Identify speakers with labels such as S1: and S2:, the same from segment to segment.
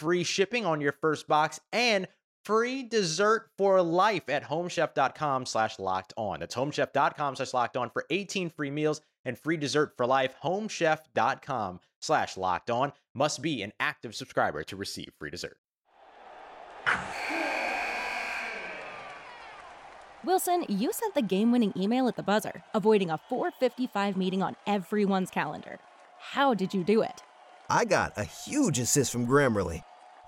S1: free shipping on your first box and free dessert for life at homechef.com slash locked on. That's homechef.com slash locked on for 18 free meals and free dessert for life. Homechef.com slash locked on must be an active subscriber to receive free dessert.
S2: Wilson, you sent the game-winning email at the buzzer, avoiding a 455 meeting on everyone's calendar. How did you do it?
S3: I got a huge assist from Grammarly,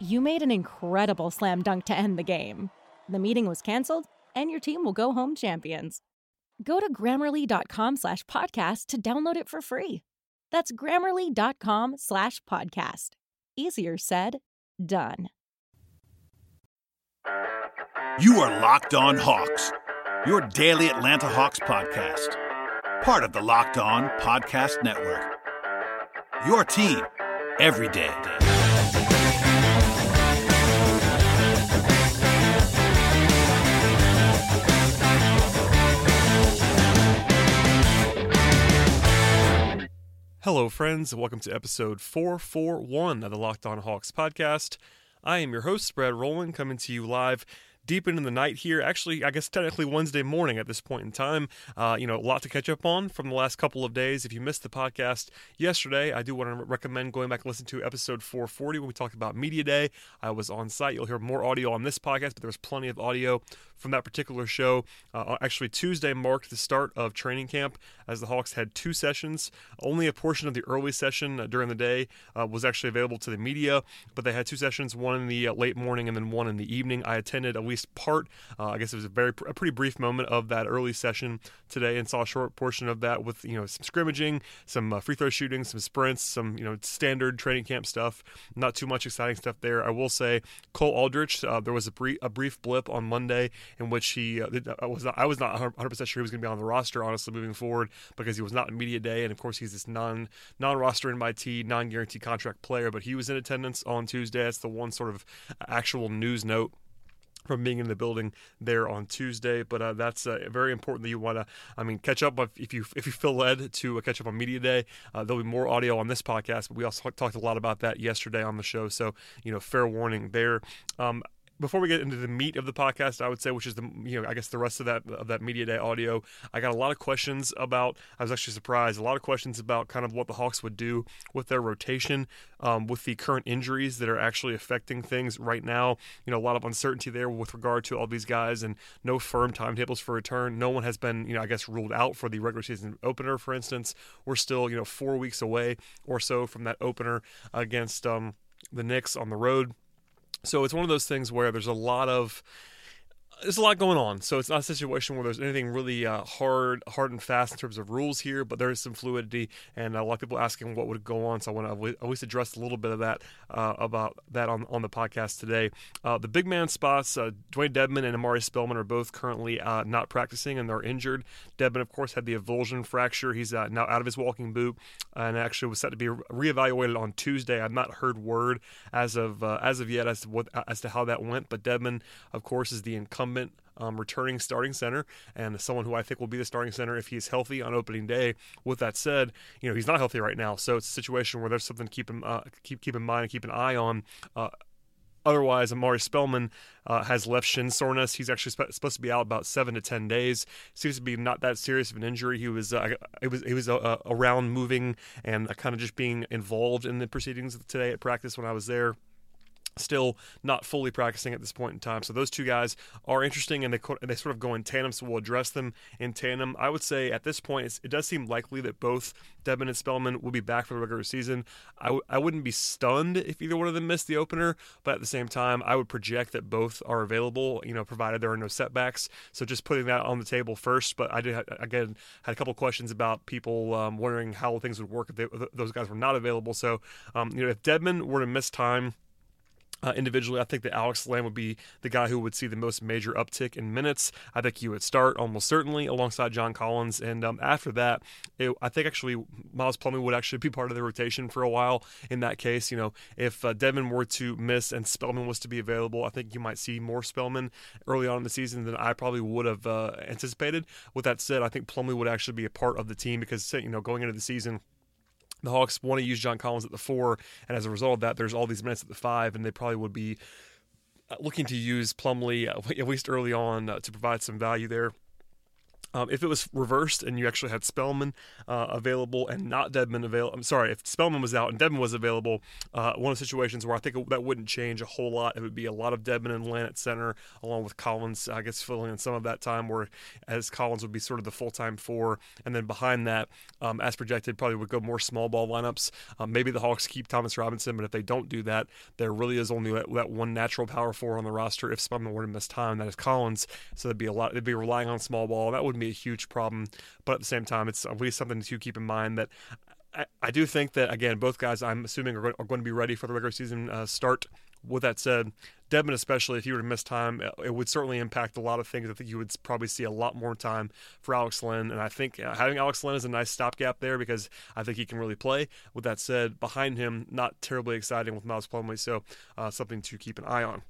S2: You made an incredible slam dunk to end the game. The meeting was canceled, and your team will go home champions. Go to grammarly.com slash podcast to download it for free. That's grammarly.com slash podcast. Easier said, done.
S4: You are Locked On Hawks, your daily Atlanta Hawks podcast. Part of the Locked On Podcast Network. Your team every day.
S5: Hello, friends, and welcome to episode 441 of the Locked On Hawks podcast. I am your host, Brad Rowland, coming to you live deep into the night here. Actually, I guess technically Wednesday morning at this point in time. Uh, you know, a lot to catch up on from the last couple of days. If you missed the podcast yesterday, I do want to recommend going back and listen to episode 440 when we talked about Media Day. I was on site. You'll hear more audio on this podcast, but there was plenty of audio from that particular show. Uh, actually, Tuesday marked the start of training camp as the Hawks had two sessions. Only a portion of the early session uh, during the day uh, was actually available to the media, but they had two sessions, one in the uh, late morning and then one in the evening. I attended at least part. Uh, I guess it was a very a pretty brief moment of that early session today, and saw a short portion of that with you know some scrimmaging, some uh, free throw shooting, some sprints, some you know standard training camp stuff. Not too much exciting stuff there. I will say Cole Aldrich. there was a a brief blip on Monday in which he uh, was not I was not 100 percent sure he was going to be on the roster honestly moving forward because he was not in media day and of course he's this non non roster invitee non guaranteed contract player but he was in attendance on Tuesday. That's the one sort of actual news note from being in the building there on Tuesday. But uh, that's uh, very important that you want to, I mean, catch up if you if you feel led to uh, catch up on media day. Uh, there'll be more audio on this podcast, but we also talked a lot about that yesterday on the show. So you know, fair warning there. Um, before we get into the meat of the podcast, I would say, which is the you know I guess the rest of that of that media day audio, I got a lot of questions about. I was actually surprised. A lot of questions about kind of what the Hawks would do with their rotation, um, with the current injuries that are actually affecting things right now. You know, a lot of uncertainty there with regard to all these guys, and no firm timetables for return. No one has been you know I guess ruled out for the regular season opener, for instance. We're still you know four weeks away or so from that opener against um, the Knicks on the road. So it's one of those things where there's a lot of there's a lot going on, so it's not a situation where there's anything really uh, hard, hard and fast in terms of rules here. But there is some fluidity, and a lot of people asking what would go on. So I want to at least address a little bit of that uh, about that on on the podcast today. Uh, the big man spots, uh, Dewayne Dedmon and Omari Spellman are both currently uh, not practicing and they're injured. Dedmon, of course, had the avulsion fracture. He's uh, now out of his walking boot, and actually was set to be reevaluated on Tuesday. I've not heard word as of as of yet as to what as to how that went. But Dedmon, of course, is the incumbent incumbent um, returning starting center and someone who I think will be the starting center if he's healthy on opening day. With that said, you know he's not healthy right now, so it's a situation where there's something to keep him uh, keep keep in mind and keep an eye on. Uh, Otherwise, Omari Spellman uh, has left shin soreness. He's actually sp- supposed to be out about seven to ten days. Seems to be not that serious of an injury. He was uh, it was he was uh, around moving and kind of just being involved in the proceedings today at practice when I was there still not fully practicing at this point in time. So those two guys are interesting, and they they sort of go in tandem. So we'll address them in tandem. I would say at this point, it does seem likely that both Dedmon and Spellman will be back for the regular season. I w- I wouldn't be stunned if either one of them missed the opener, but at the same time, I would project that both are available. You know, provided there are no setbacks. So just putting that on the table first. But I did again had a couple questions about people um, wondering how things would work if they, those guys were not available. So um, you know, if Dedmon were to miss time uh, individually, I think that Alex Len would be the guy who would see the most major uptick in minutes. I think he would start almost certainly alongside John Collins. And um, after that, it, I think actually Miles Plumlee would actually be part of the rotation for a while in that case. You know, if uh, Dedmon were to miss and Spellman was to be available, I think you might see more Spellman early on in the season than I probably would have uh, anticipated. With that said, I think Plumlee would actually be a part of the team because, you know, going into the season, the Hawks want to use John Collins at the four, and as a result of that, there's all these minutes at the five, and they probably would be uh, looking to use Plumlee at least early on uh, to provide some value there. Um, if it was reversed and you actually had Spellman uh, available and not Dedmon available, I'm sorry, if Spellman was out and Dedmon was available, uh, one of the situations where I think that wouldn't change a whole lot. It would be a lot of Dedmon and Len at center, along with Collins, I guess, filling in some of that time, where as Collins would be sort of the full time four. And then behind that, um, as projected, probably would go more small ball lineups. Um, maybe the Hawks keep Thomas Robinson, but if they don't do that, there really is only that, that one natural power four on the roster if Spellman were to miss time. That is Collins. So there'd be a lot, they'd be relying on small ball. That wouldn't be a huge problem. But at the same time, it's at least something to keep in mind that I, I do think that, again, both guys I'm assuming are, are going to be ready for the regular season uh, start. With that said, Dedmon, especially if he were to miss time, it would certainly impact a lot of things. I think you would probably see a lot more time for Alex Len. And I think uh, having Alex Len is a nice stopgap there because I think he can really play. With that said, behind him, not terribly exciting with Miles Plumlee. So uh, something to keep an eye on.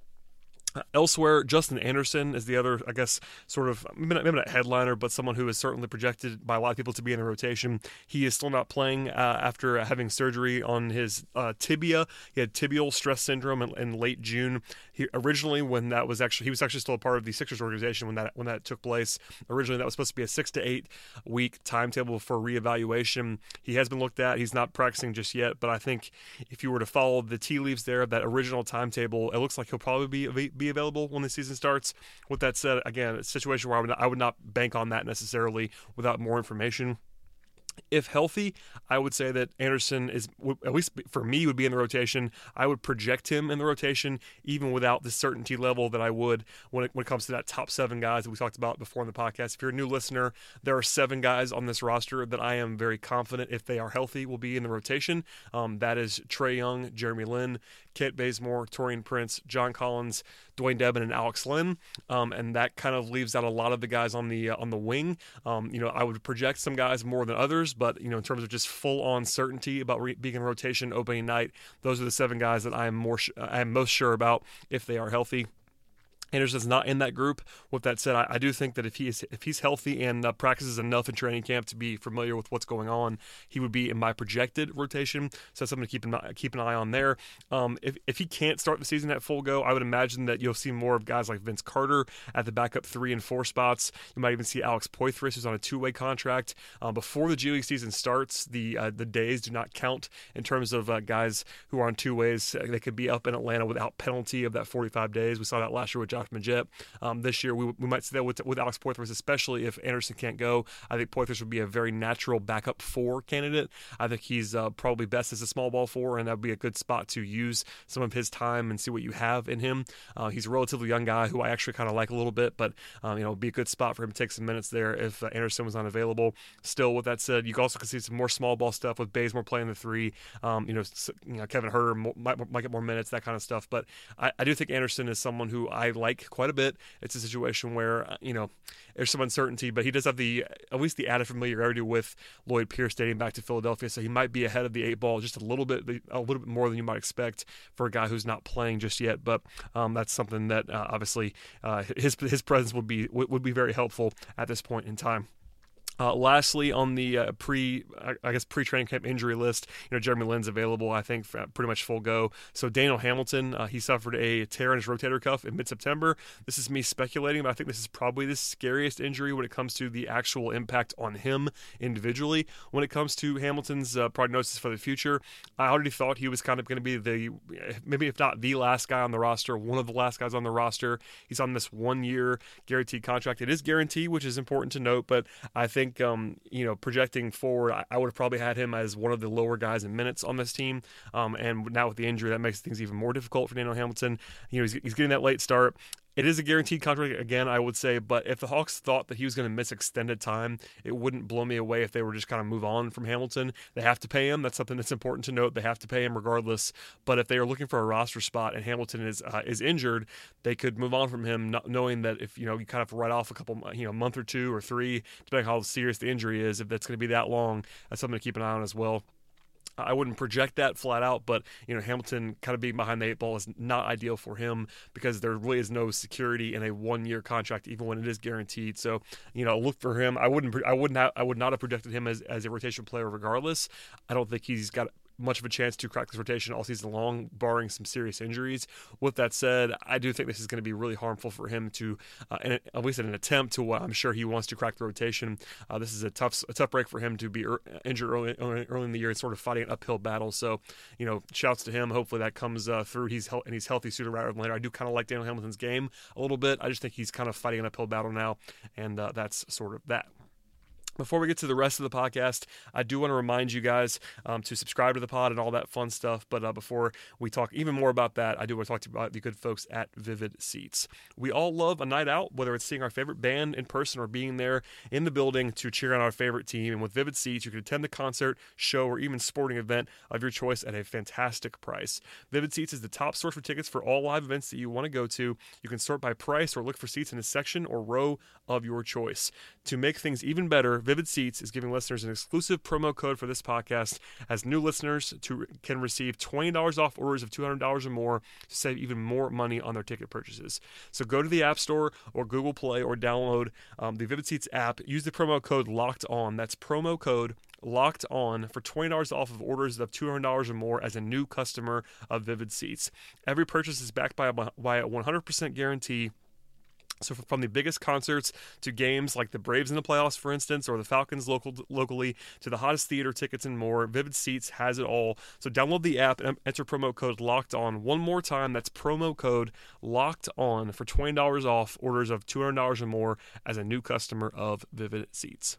S5: Elsewhere, Justin Anderson is the other, I guess, sort of maybe not, headliner, but someone who is certainly projected by a lot of people to be in a rotation. He is still not playing uh, after having surgery on his uh, tibia. He had tibial stress syndrome in, in, late June. He originally, when that was actually, he was actually still a part of the Sixers organization when that when that took place. Originally, that was supposed to be a six to eight week timetable for reevaluation. He has been looked at. He's not practicing just yet, but I think if you were to follow the tea leaves there, that original timetable, it looks like he'll probably be be available when the season starts. With that said, again, a situation where I would not, I would not bank on that necessarily without more information. If healthy, I would say that Anderson is, at least for me, would be in the rotation. I would project him in the rotation, even without the certainty level that I would when it, when it comes to that top seven guys that we talked about before in the podcast. If you're a new listener, there are seven guys on this roster that I am very confident, if they are healthy, will be in the rotation. Um, that is Trae Young, Jeremy Lin, Kent Bazemore, Taurean Prince, John Collins, Dewayne Dedmon, and Alex Len. Um, and that kind of leaves out a lot of the guys on the uh, on the wing. Um, you know, I would project some guys more than others, but you know, in terms of just full on certainty about re- being in rotation opening night, those are the seven guys that I am more sh- I am most sure about if they are healthy. Anderson's not in that group. With that said, I, I do think that if he is if he's healthy and uh, practices enough in training camp to be familiar with what's going on, he would be in my projected rotation. So that's something to keep an keep an eye on there. Um, if if he can't start the season at full go, I would imagine that you'll see more of guys like Vince Carter at the backup three and four spots. You might even see Alex Poythress, who's on a two way contract. Uh, before the G League season starts, the uh, the days do not count in terms of uh, guys who are on two ways. They could be up in Atlanta without penalty of that 45 days. We saw that last year with Josh Magette. Um, this year, we, we might see that with, with Alex Poythress, especially if Anderson can't go. I think Poythress would be a very natural backup four candidate. I think he's uh, probably best as a small ball four, and that would be a good spot to use some of his time and see what you have in him. Uh, he's a relatively young guy who I actually kind of like a little bit, but um, you know, be a good spot for him to take some minutes there if uh, Anderson was unavailable. Still, with that said, you also can see some more small ball stuff with Bazemore playing the three. Um, you know, you know, Kevin Huerter might, might get more minutes, that kind of stuff. But I, I do think Anderson is someone who I like like quite a bit. It's a situation where uh, you know there's some uncertainty, but he does have the at least the added familiarity with Lloyd Pierce dating back to Philadelphia, so he might be ahead of the eight ball just a little bit, a little bit more than you might expect for a guy who's not playing just yet. But um, that's something that uh, obviously uh, his his presence would be would be very helpful at this point in time. Uh, lastly, on the uh, pre, I guess pre-training camp injury list, you know Jeremy Lin's available. I think pretty much full go. So Daniel Hamilton, uh, he suffered a tear in his rotator cuff in mid-September. This is me speculating, but I think this is probably the scariest injury when it comes to the actual impact on him individually. When it comes to Hamilton's uh, prognosis for the future, I already thought he was kind of going to be the maybe if not the last guy on the roster, one of the last guys on the roster. He's on this one-year guaranteed contract. It is guaranteed, which is important to note, but I think think, um, you know, projecting forward, I, I, would have probably had him as one of the lower guys in minutes on this team. Um, and now with the injury, that makes things even more difficult for Daniel Hamilton. You know, he's, he's getting that late start. It is a guaranteed contract again, I would say, but if the Hawks thought that he was going to miss extended time, it wouldn't blow me away if they were just kind of move on from Hamilton. They have to pay him. That's something that's important to note. They have to pay him regardless. But if they are looking for a roster spot and Hamilton is uh, is injured, they could move on from him, not knowing that if you know you kind of write off a couple, you know, month or two or three, depending on how serious the injury is, if that's going to be that long, that's something to keep an eye on as well. I wouldn't project that flat out, but you know Hamilton kind of being behind the eight ball is not ideal for him because there really is no security in a one-year contract, even when it is guaranteed. So you know, look for him. I wouldn't, I wouldn't, have, I would not have projected him as as a rotation player regardless. I don't think he's got much of a chance to crack this rotation all season long, barring some serious injuries. With that said, I do think this is going to be really harmful for him to, uh, at least in an attempt to what I'm sure he wants to crack the rotation. Uh, this is a tough, a tough break for him to be er- injured early, early in the year and sort of fighting an uphill battle. So, you know, shouts to him. Hopefully that comes uh, through. He's he- and he's healthy sooner rather than later. I do kind of like Daniel Hamilton's game a little bit. I just think he's kind of fighting an uphill battle now, and uh, that's sort of that. Before we get to the rest of the podcast, I do want to remind you guys um, to subscribe to the pod and all that fun stuff. But uh, before we talk even more about that, I do want to talk to you about the good folks at Vivid Seats. We all love a night out, whether it's seeing our favorite band in person or being there in the building to cheer on our favorite team. And with Vivid Seats, you can attend the concert, show, or even sporting event of your choice at a fantastic price. Vivid Seats is the top source for tickets for all live events that you want to go to. You can sort by price or look for seats in a section or row of your choice. To make things even better, Vivid Seats is giving listeners an exclusive promo code for this podcast as new listeners to, can receive $20 off orders of $200 or more to save even more money on their ticket purchases. So go to the App Store or Google Play or download um, the Vivid Seats app. Use the promo code LOCKED ON. That's promo code locked on for $20 off of orders of $200 or more as a new customer of Vivid Seats. Every purchase is backed by a, by a 100% guarantee so from the biggest concerts to games like the Braves in the playoffs, for instance, or the Falcons local locally, to the hottest theater tickets and more, Vivid Seats has it all. So download the app and enter promo code Locked On one more time. That's promo code Locked On for twenty dollars off orders of two hundred dollars or more as a new customer of Vivid Seats.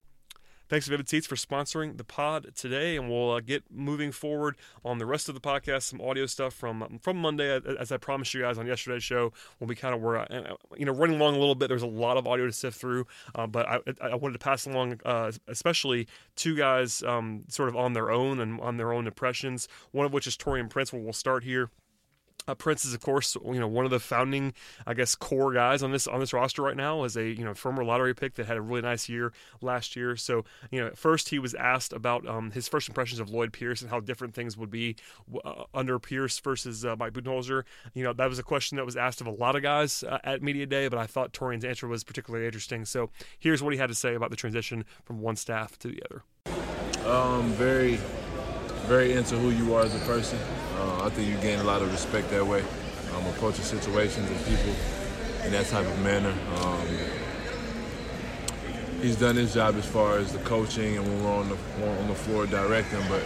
S5: Thanks to Vivid Seats for sponsoring the pod today, and we'll uh, get moving forward on the rest of the podcast. Some audio stuff from from Monday, as I promised you guys on yesterday's show, when we kind of were, uh, you know, running along a little bit. There's a lot of audio to sift through, uh, but I, I, wanted to pass along, uh, especially two guys, um, sort of on their own and on their own impressions. One of which is Taurean Prince, where we'll start here. Uh, Prince is, of course, you know one of the founding, I guess, core guys on this on this roster right now. As a you know former lottery pick that had a really nice year last year. So you know, first he was asked about um, his first impressions of Lloyd Pierce and how different things would be uh, under Pierce versus uh, Mike Budenholzer. You know, that was a question that was asked of a lot of guys uh, at media day, but I thought Taurean's answer was particularly interesting. So here's what he had to say about the transition from one staff to the other.
S6: Um, very, very into who you are as a person. Uh, I think you gain a lot of respect that way, um, approaching situations and people in that type of manner. Um, he's done his job as far as the coaching and when we're on the on the floor directing, but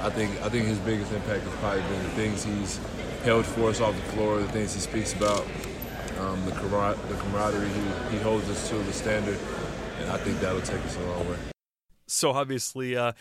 S6: I think I think his biggest impact has probably been the things he's held for us off the floor, the things he speaks about, um, the, camar- the camaraderie he, he holds us to, the standard, and I think that'll take us a long way
S5: so obviously, uh,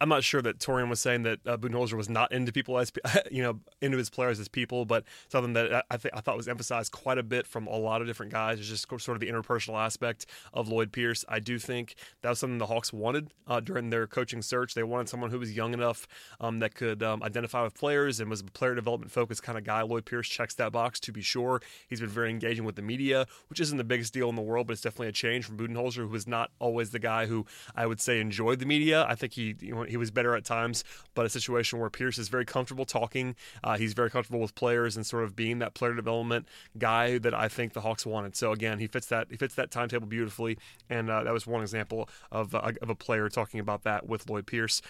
S5: I'm not sure that Taurean was saying that uh, Budenholzer was not into people as you know into his players as people, but something that I think I thought was emphasized quite a bit from a lot of different guys is just sort of the interpersonal aspect of Lloyd Pierce. I do think that was something the Hawks wanted uh, during their coaching search. They wanted someone who was young enough um, that could um, identify with players and was a player development focused kind of guy. Lloyd Pierce checks that box to be sure. He's been very engaging with the media, which isn't the biggest deal in the world, but it's definitely a change from Budenholzer, who was not always the guy who I would say enjoyed the media. I think he he was better at times but a situation where Pierce is very comfortable talking. Uh, he's very comfortable with players and sort of being that player development guy that I think the Hawks wanted. So again, he fits that he fits that timetable beautifully, and uh, that was one example of uh, of a player talking about that with Lloyd Pierce.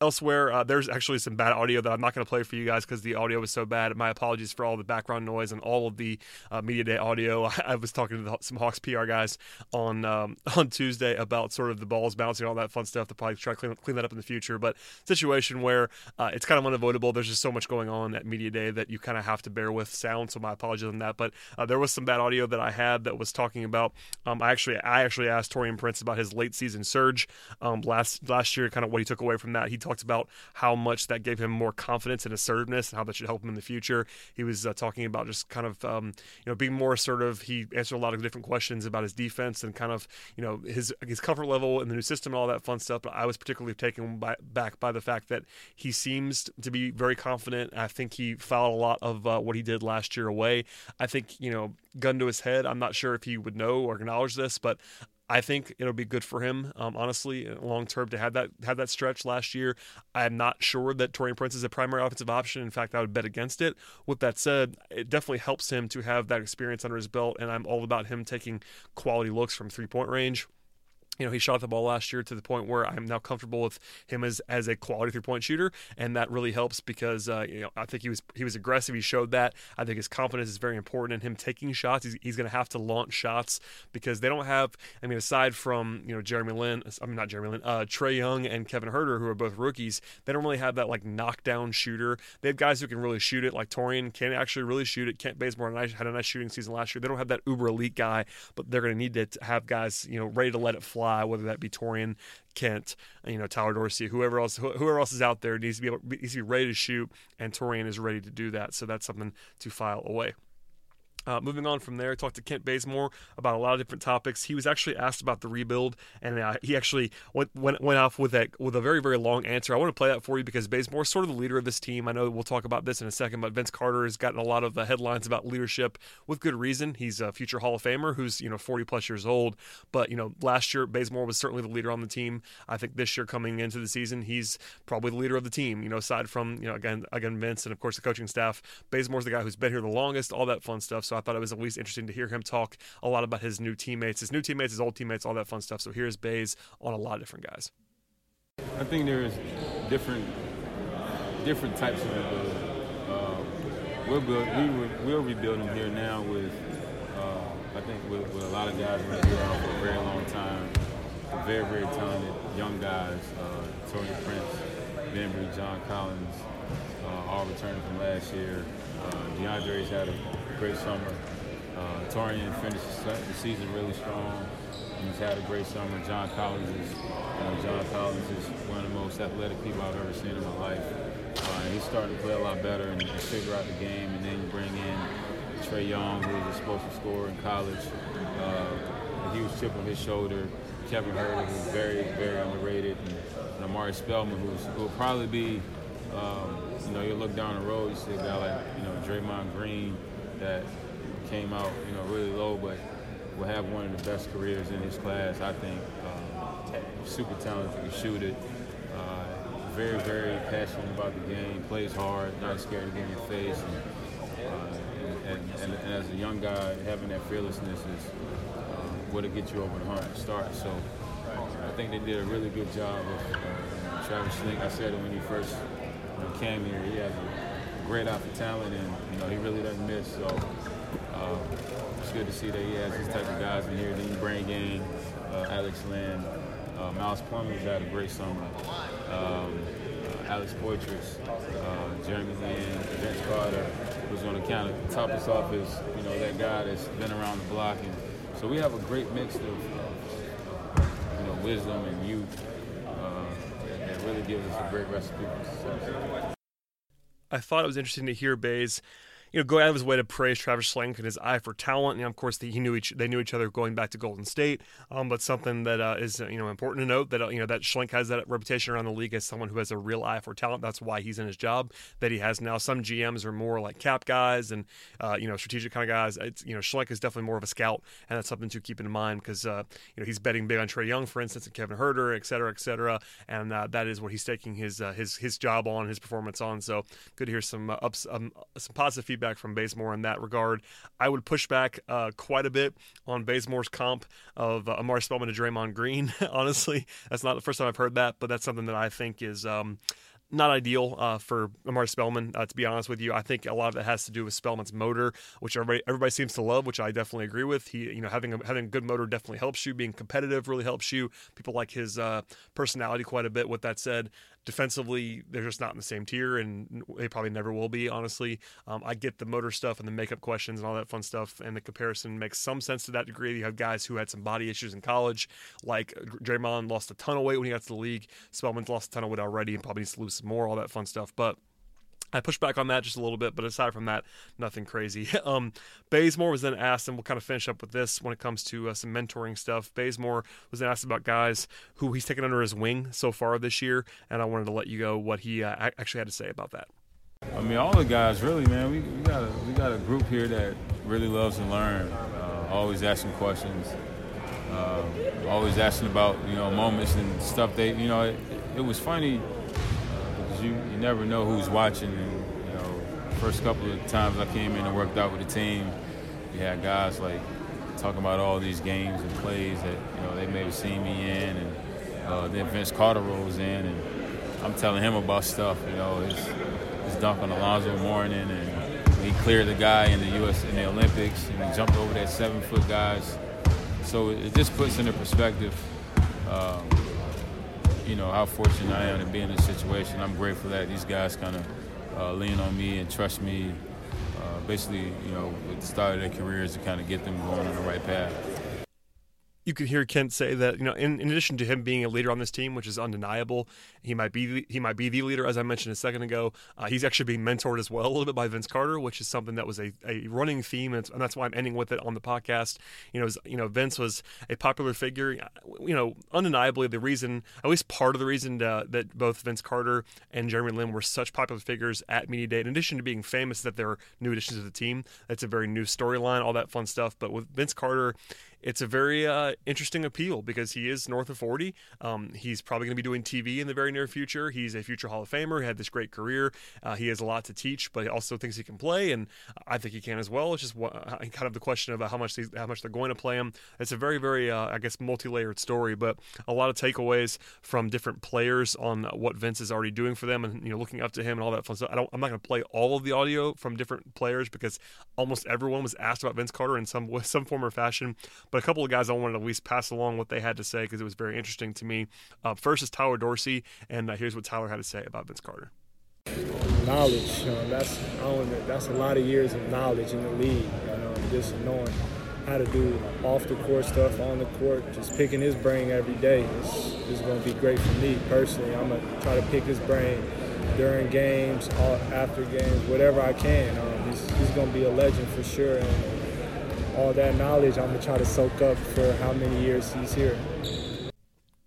S5: Elsewhere, uh, there's actually some bad audio that I'm not going to play for you guys because the audio was so bad. My apologies for all the background noise and all of the uh, media day audio. I, I was talking to the, some Hawks PR guys on um, on Tuesday about sort of the balls bouncing, all that fun stuff. To probably try to clean, clean that up in the future. But situation where uh, it's kind of unavoidable. There's just so much going on at media day that you kind of have to bear with sound. So my apologies on that. But uh, there was some bad audio that I had that was talking about. Um, I actually I actually asked Taurean Prince about his late season surge um, last last year, kind of what he took away from that. He talked about how much that gave him more confidence and assertiveness and how that should help him in the future. He was uh, talking about just kind of um, you know being more assertive. He answered a lot of different questions about his defense and kind of you know his his comfort level in the new system and all that fun stuff. But I was particularly taken by, back by the fact that he seems to be very confident. I think he filed a lot of uh, what he did last year away. I think you know gun to his head. I'm not sure if he would know or acknowledge this, but I think it'll be good for him, um, honestly, long term to have that have that stretch last year. I'm not sure that Taurean Prince is a primary offensive option. In fact, I would bet against it. With that said, it definitely helps him to have that experience under his belt, and I'm all about him taking quality looks from three point range you know, he shot the ball last year to the point where I'm now comfortable with him as as a quality three point shooter, and that really helps because uh, you know I think he was he was aggressive. He showed that. I think his confidence is very important in him taking shots. He's, he's going to have to launch shots because they don't have. I mean, aside from you know Jeremy Lin, I mean not Jeremy Lin, uh, Trae Young and Kevin Huerter, who are both rookies, they don't really have that like knockdown shooter. They have guys who can really shoot it, like Taurean can actually really shoot it. Kent Bazemore had a nice shooting season last year. They don't have that uber elite guy, but they're going to need to have guys you know ready to let it fly, whether that be Taurean, Kent, you know Tyler Dorsey, whoever else, whoever else is out there needs to be able, needs to be ready to shoot, and Taurean is ready to do that. So that's something to file away. Uh, moving on from there, I talked to Kent Bazemore about a lot of different topics. He was actually asked about the rebuild, and uh, he actually went, went went off with a with a very very long answer. I want to play that for you because Bazemore is sort of the leader of this team. I know we'll talk about this in a second, but Vince Carter has gotten a lot of the headlines about leadership with good reason. He's a future Hall of Famer who's you know 40 plus years old, but you know last year Bazemore was certainly the leader on the team. I think this year coming into the season, he's probably the leader of the team. You know, aside from you know again again Vince and of course the coaching staff, Bazemore's the guy who's been here the longest, all that fun stuff. So I thought it was at least interesting to hear him talk a lot about his new teammates, his new teammates, his old teammates, all that fun stuff. So here's Baze on a lot of different guys.
S7: I think there's different different types of rebuilding. Uh, we're build, we were, we're rebuilding here now with uh, I think with, with, a lot of guys who have been around for a very long time, very very talented young guys. Uh, Tony Prince, Bembry, John Collins, uh, all returning from last year. Uh, DeAndre's had a great summer. Uh, Taurean finished the season really strong. He's had a great summer. John Collins is, know, John Collins is one of the most athletic people I've ever seen in my life. Uh, he's starting to play a lot better and, and, figure out the game. And then you bring in Trae Young, who was a explosive scorer in college. Uh, huge chip on his shoulder. Kevin Huerter, who's very, very underrated. And, Omari Spellman, who's, who will probably be um, you know, you look down the road, you see a guy like, you know, Draymond Green that came out, you know, really low, but will have one of the best careers in his class, I think. Um, super talented, can shoot it. Uh, very, very passionate about the game, plays hard, not scared to get in your face. And, uh, and, and, and, as a young guy, having that fearlessness is uh, what'll get you over the hump to start. So I think they did a really good job of uh, Travis Schlenk. I said it when he first came here. He has a great eye for talent, and you know he really doesn't miss. So uh, it's good to see that he has these type of guys in here. Then you bring in uh, Alex Len, uh, Miles Plumlee's had a great summer. Um, uh, Alex Poythress, uh, Jeremy Lin, Vince Carter, who's going to kind of top us off as you know that guy that's been around the block, and so we have a great mix of you know wisdom and youth uh, that really gives us a great recipe for success.
S5: I thought it was interesting to hear Baze you know, go out of his way to praise Travis Schlenk and his eye for talent. Know, of course, he knew each they knew each other going back to Golden State. Um, but something that uh, is you know important to note that uh, you know that Schlenk has that reputation around the league as someone who has a real eye for talent. That's why he's in his job that he has now. Some GMs are more like cap guys and uh, you know strategic kind of guys. It's you know Schlenk is definitely more of a scout, and that's something to keep in mind because uh, you know he's betting big on Trae Young, for instance, and Kevin Huerter, et cetera, et cetera, and uh, that is what he's taking his uh, his his job on, his performance on. So good to hear some ups, um, some positive feedback from Bazemore in that regard. I would push back uh, quite a bit on Bazemore's comp of uh, Omari Spellman to Draymond Green. Honestly, that's not the first time I've heard that, but that's something that I think is. Um, not ideal uh, for Omari Spellman, uh, to be honest with you. I think a lot of it has to do with Spellman's motor, which everybody everybody seems to love, which I definitely agree with. He, you know, having a, having a good motor definitely helps you. Being competitive really helps you. People like his uh, personality quite a bit. With that said, defensively, they're just not in the same tier, and they probably never will be. Honestly, um, I get the motor stuff and the makeup questions and all that fun stuff, and the comparison makes some sense to that degree. You have guys who had some body issues in college, like Draymond lost a ton of weight when he got to the league. Spellman's lost a ton of weight already and probably needs to lose some more. All that fun stuff, but. I pushed back on that just a little bit, but aside from that, nothing crazy. Um, Bazemore was then asked, and we'll kind of finish up with this when it comes to uh, some mentoring stuff. Bazemore was then asked about guys who he's taken under his wing so far this year, and I wanted to let you go what he uh, actually had to say about that.
S7: I mean, all the guys, really, man. We, we got a we got a group here that really loves to learn. Uh, always asking questions. Uh, always asking about you know moments and stuff. They you know it, it was funny you, you never know who's watching. And, you know, first couple of times I came in and worked out with the team, you had guys like talking about all these games and plays that you know they may have seen me in, and uh, then Vince Carter rolls in, and I'm telling him about stuff. You know, his, his dunk on Alonzo Mourning, and he cleared the guy in the U.S. in the Olympics, and he jumped over that seven foot guys. So it, just puts into perspective. Um, you know how fortunate I am to be in this situation. I'm grateful that these guys kind of uh, lean on me and trust me. Uh, basically, you know, at the start of their careers to kind of get them going on the right path
S5: you could hear Kent say that you know, in, in, addition to him being a leader on this team, which is undeniable, he might be he might be the leader, as I mentioned a second ago. Uh, he's actually being mentored as well a little bit by Vince Carter, which is something that was a, a running theme, and, and that's why I'm ending with it on the podcast. You know, was, you know, Vince was a popular figure. You know, undeniably the reason, at least part of the reason uh, that both Vince Carter and Jeremy Lin were such popular figures at media day, in addition to being famous that they're new additions to the team, that's a very new storyline, all that fun stuff. But with Vince Carter it's a very uh, interesting appeal because he is north of 40. Um, he's probably going to be doing TV in the very near future. He's a future Hall of Famer. He had this great career. Uh, he has a lot to teach, but he also thinks he can play, and I think he can as well. It's just uh, kind of the question about how much how much they're going to play him. It's a very, very, uh, I guess, multi-layered story, but a lot of takeaways from different players on what Vince is already doing for them, and you know, looking up to him and all that fun stuff. I don't, I'm not going to play all of the audio from different players because almost everyone was asked about Vince Carter in some some form or fashion. But but a couple of guys I wanted to at least pass along what they had to say because it was very interesting to me. Uh, first is Tyler Dorsey, and uh, here's what Tyler had to say about Vince Carter.
S8: Knowledge, that's that's a lot of years of knowledge in the league. You know, just knowing how to do off the court stuff on the court, just picking his brain every day is, is going to be great for me personally. I'm going to try to pick his brain during games, after games, whatever I can. Um, he's, he's going to be a legend for sure. And, all that knowledge I'm gonna try to soak up for how many years he's here.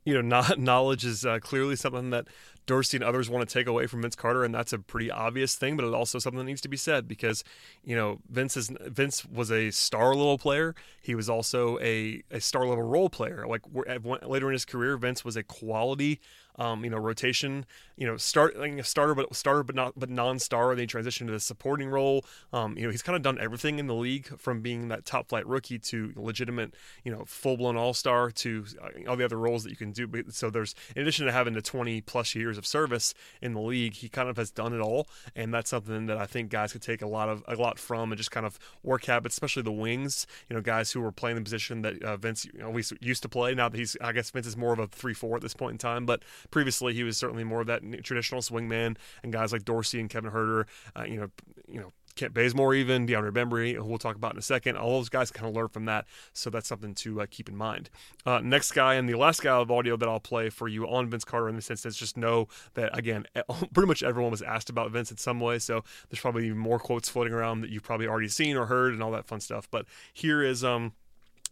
S5: You know, knowledge is uh, clearly something that Dorsey and others want to take away from Vince Carter, and that's a pretty obvious thing, but it's also something that needs to be said because, you know, Vince is Vince was a star level player. He was also a, a star level role player. Like later in his career, Vince was a quality um, you know, rotation, you know, start like a starter, but starter, but not, but non-star. Then he transitioned to the supporting role. Um, you know, he's kind of done everything in the league from being that top flight rookie to legitimate, you know, full blown all star to uh, all the other roles that you can do. So there's, in addition to having the 20 plus years of service in the league, he kind of has done it all, and that's something that I think guys could take a lot of a lot from and just kind of work habits, especially the wings. You know, guys who were playing the position that uh, Vince you know, used to play. Now that he's, I guess Vince is more of a three four at this point in time, but previously he was certainly more of that traditional swingman, and guys like Dorsey and Kevin Huerter, uh, you know, you know. Kent Bazemore, even DeAndre Bembry, who we'll talk about in a second. All those guys kind of learn from that, so that's something to uh, keep in mind. Uh, next guy and the last guy of audio that I'll play for you on Vince Carter in this instance, just know that again, pretty much everyone was asked about Vince in some way, so there's probably more quotes floating around that you've probably already seen or heard and all that fun stuff. But here is um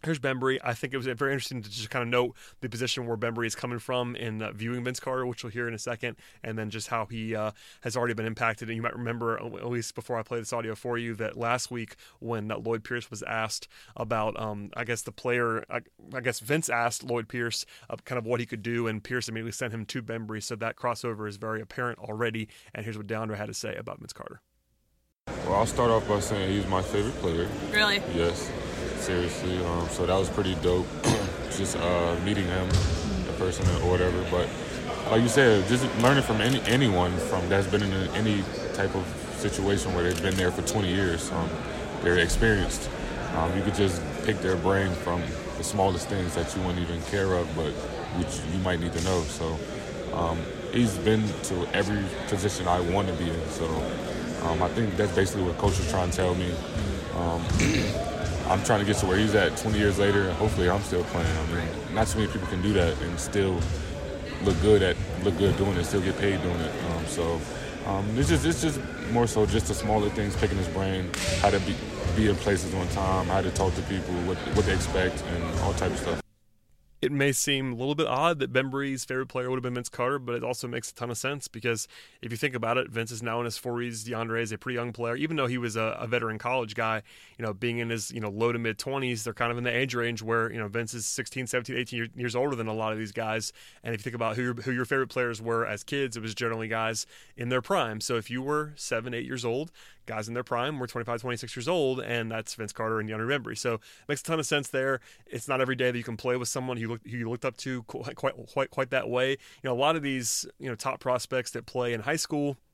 S5: Here's Bembry. I think it was very interesting to just kind of note the position where Bembry is coming from in uh, viewing Vince Carter, which we'll hear in a second, and then just how he uh, has already been impacted. And you might remember, uh, at least before I play this audio for you, that last week when uh, Lloyd Pierce was asked about, um, I guess the player, I, I, guess Vince asked Lloyd Pierce uh, kind of what he could do, and Pierce immediately sent him to Bembry. So that crossover is very apparent already. And here's what DeAndre had to say about Vince Carter.
S9: Well, I'll start off by saying he's my favorite player.
S10: Really?
S9: Yes seriously. Um, so that was pretty dope, just uh, meeting him in person or whatever. But like you said, just learning from any anyone from that's been in any type of situation where they've been there for 20 years. Um, they're experienced. Um, you could just pick their brain from the smallest things that you wouldn't even care of, but which you might need to know. So um, he's been to every position I want to be in. So um, I think that's basically what coach is trying to tell me. I'm trying to get to where he's at 20 years later, and hopefully I'm still playing. I mean, not too many people can do that and still look good at look good doing it, still get paid doing it. Um, so um, it's just it's just more so just the smaller things, picking his brain, how to be be in places on time, how to talk to people, what what they expect, and all type of stuff
S5: it may seem a little bit odd that Bembry's favorite player would have been Vince Carter, but it also makes a ton of sense because if you think about it, Vince is now in his 40s. DeAndre is a pretty young player, even though he was a, a veteran college guy. You know, being in his you know low to mid 20s, they're kind of in the age range where you know Vince is 16, 17, 18 years older than a lot of these guys. And if you think about who your, who your favorite players were as kids, it was generally guys in their prime. So if you were seven, eight years old, guys in their prime were 25, 26 years old, and that's Vince Carter and DeAndre Bembry. So it makes a ton of sense there. It's not every day that you can play with someone who, look, who you looked up to quite, quite, quite, quite that way. You know, a lot of these, you know, top prospects that play in high school –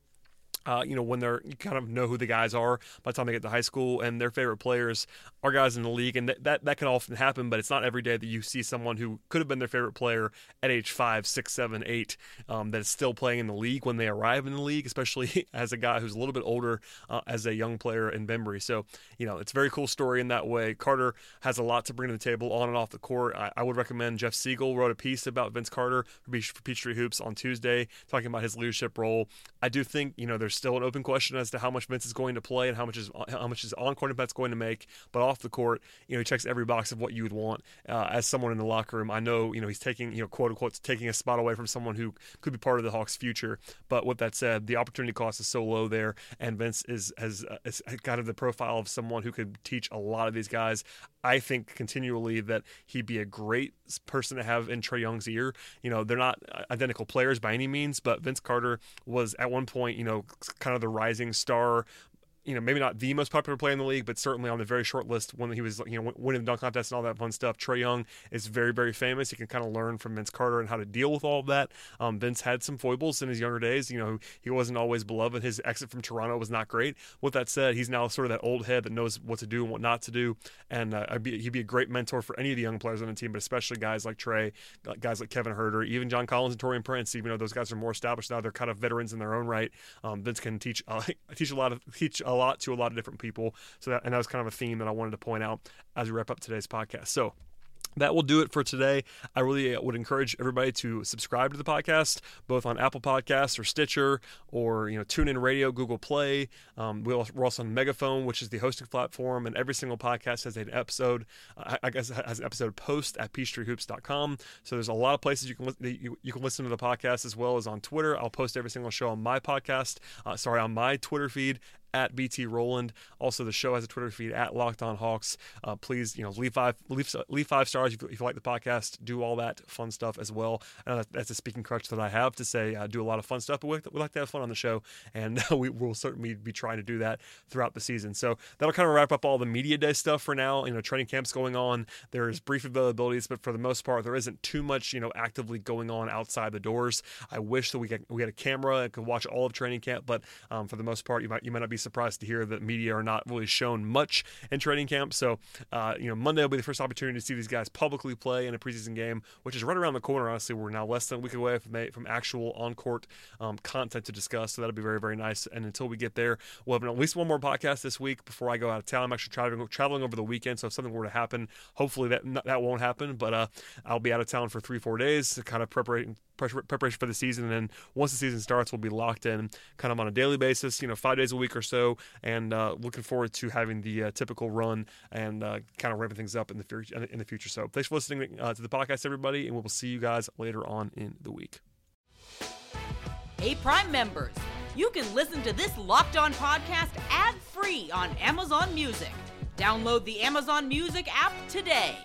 S5: uh, you know, when they're you kind of know who the guys are by the time they get to high school, and their favorite players are guys in the league, and that, that that can often happen. But it's not every day that you see someone who could have been their favorite player at age five, six, seven, eight, um, that is still playing in the league when they arrive in the league, especially as a guy who's a little bit older uh, as a young player in Bembry. So you know, it's a very cool story in that way. Carter has a lot to bring to the table on and off the court. I, I would recommend Jeff Siegel wrote a piece about Vince Carter for Peachtree Hoops on Tuesday, talking about his leadership role. I do think you know there's still an open question as to how much Vince is going to play and how much is how much is on court impact's going to make. But off the court, you know, he checks every box of what you would want uh, as someone in the locker room. I know, you know, he's taking, you know, quote unquote, taking a spot away from someone who could be part of the Hawks' future. But with that said, the opportunity cost is so low there, and Vince is has, uh, is kind of the profile of someone who could teach a lot of these guys. I think continually that he'd be a great person to have in Trae Young's ear. You know, they're not identical players by any means, but Vince Carter was at one point, you know, kind of the rising star you know, maybe not the most popular player in the league, but certainly on the very short list when he was, you know, winning the dunk contest and all that fun stuff. Trae Young is very, very famous. He can kind of learn from Vince Carter and how to deal with all of that. Um, Vince had some foibles in his younger days. You know, he wasn't always beloved. His exit from Toronto was not great. With that said, he's now sort of that old head that knows what to do and what not to do. And uh, be, he'd be a great mentor for any of the young players on the team, but especially guys like Trae, guys like Kevin Huerter, even John Collins and Taurean Prince. Even though those guys are more established now, they're kind of veterans in their own right. Um, Vince can teach uh, teach a lot of teach a lot to a lot of different different people. So that, and that was kind of a theme that I wanted to point out as we wrap up today's podcast. So that will do it for today. I really uh, would encourage everybody to subscribe to the podcast, both on Apple Podcasts or Stitcher or you know TuneIn Radio, Google Play. Um, we're also on Megaphone, which is the hosting platform, and every single podcast has an episode. Uh, I guess has an episode post at peachtreehoops.com. So there's a lot of places you can you, you, can listen to the podcast as well as on Twitter. I'll post every single show on my podcast. Uh, sorry, on my Twitter feed at BT Rowland. Also, the show has a Twitter feed at Locked On Hawks. Uh, please, you know, leave five leave, leave five stars if you, if you, like the podcast. Do all that fun stuff as well. That's a speaking crutch that I have to say. I do a lot of fun stuff, but we, we like to have fun on the show, and we will certainly be trying to do that throughout the season. So that'll kind of wrap up all the media day stuff for now. You know, training camps going on. There's brief availabilities, but for the most part, there isn't too much you know actively going on outside the doors. I wish that we had, we had a camera and could watch all of training camp, but um, for the most part, you might you might not be surprised to hear that media are not really shown much in training camp. So, uh, you know, Monday will be the first opportunity to see these guys publicly play in a preseason game, which is right around the corner. Honestly, we're now less than a week away from, from actual on court um, content to discuss. So that'll be very, very nice. And until we get there, we'll have at least one more podcast this week before I go out of town. I'm actually traveling traveling over the weekend, so if something were to happen, hopefully that that won't happen. But uh, I'll be out of town for three, four days, to kind of preparing preparation for the season. And then once the season starts, we'll be locked in kind of on a daily basis, you know, five days a week or so. And uh, looking forward to having the uh, typical run and uh, kind of ramping things up in the future. In the future. So thanks for listening uh, to the podcast, everybody, and we will see you guys later on in the week.
S10: Hey, Prime members, you can listen to this Locked On podcast ad free on Amazon Music. Download the Amazon Music app today.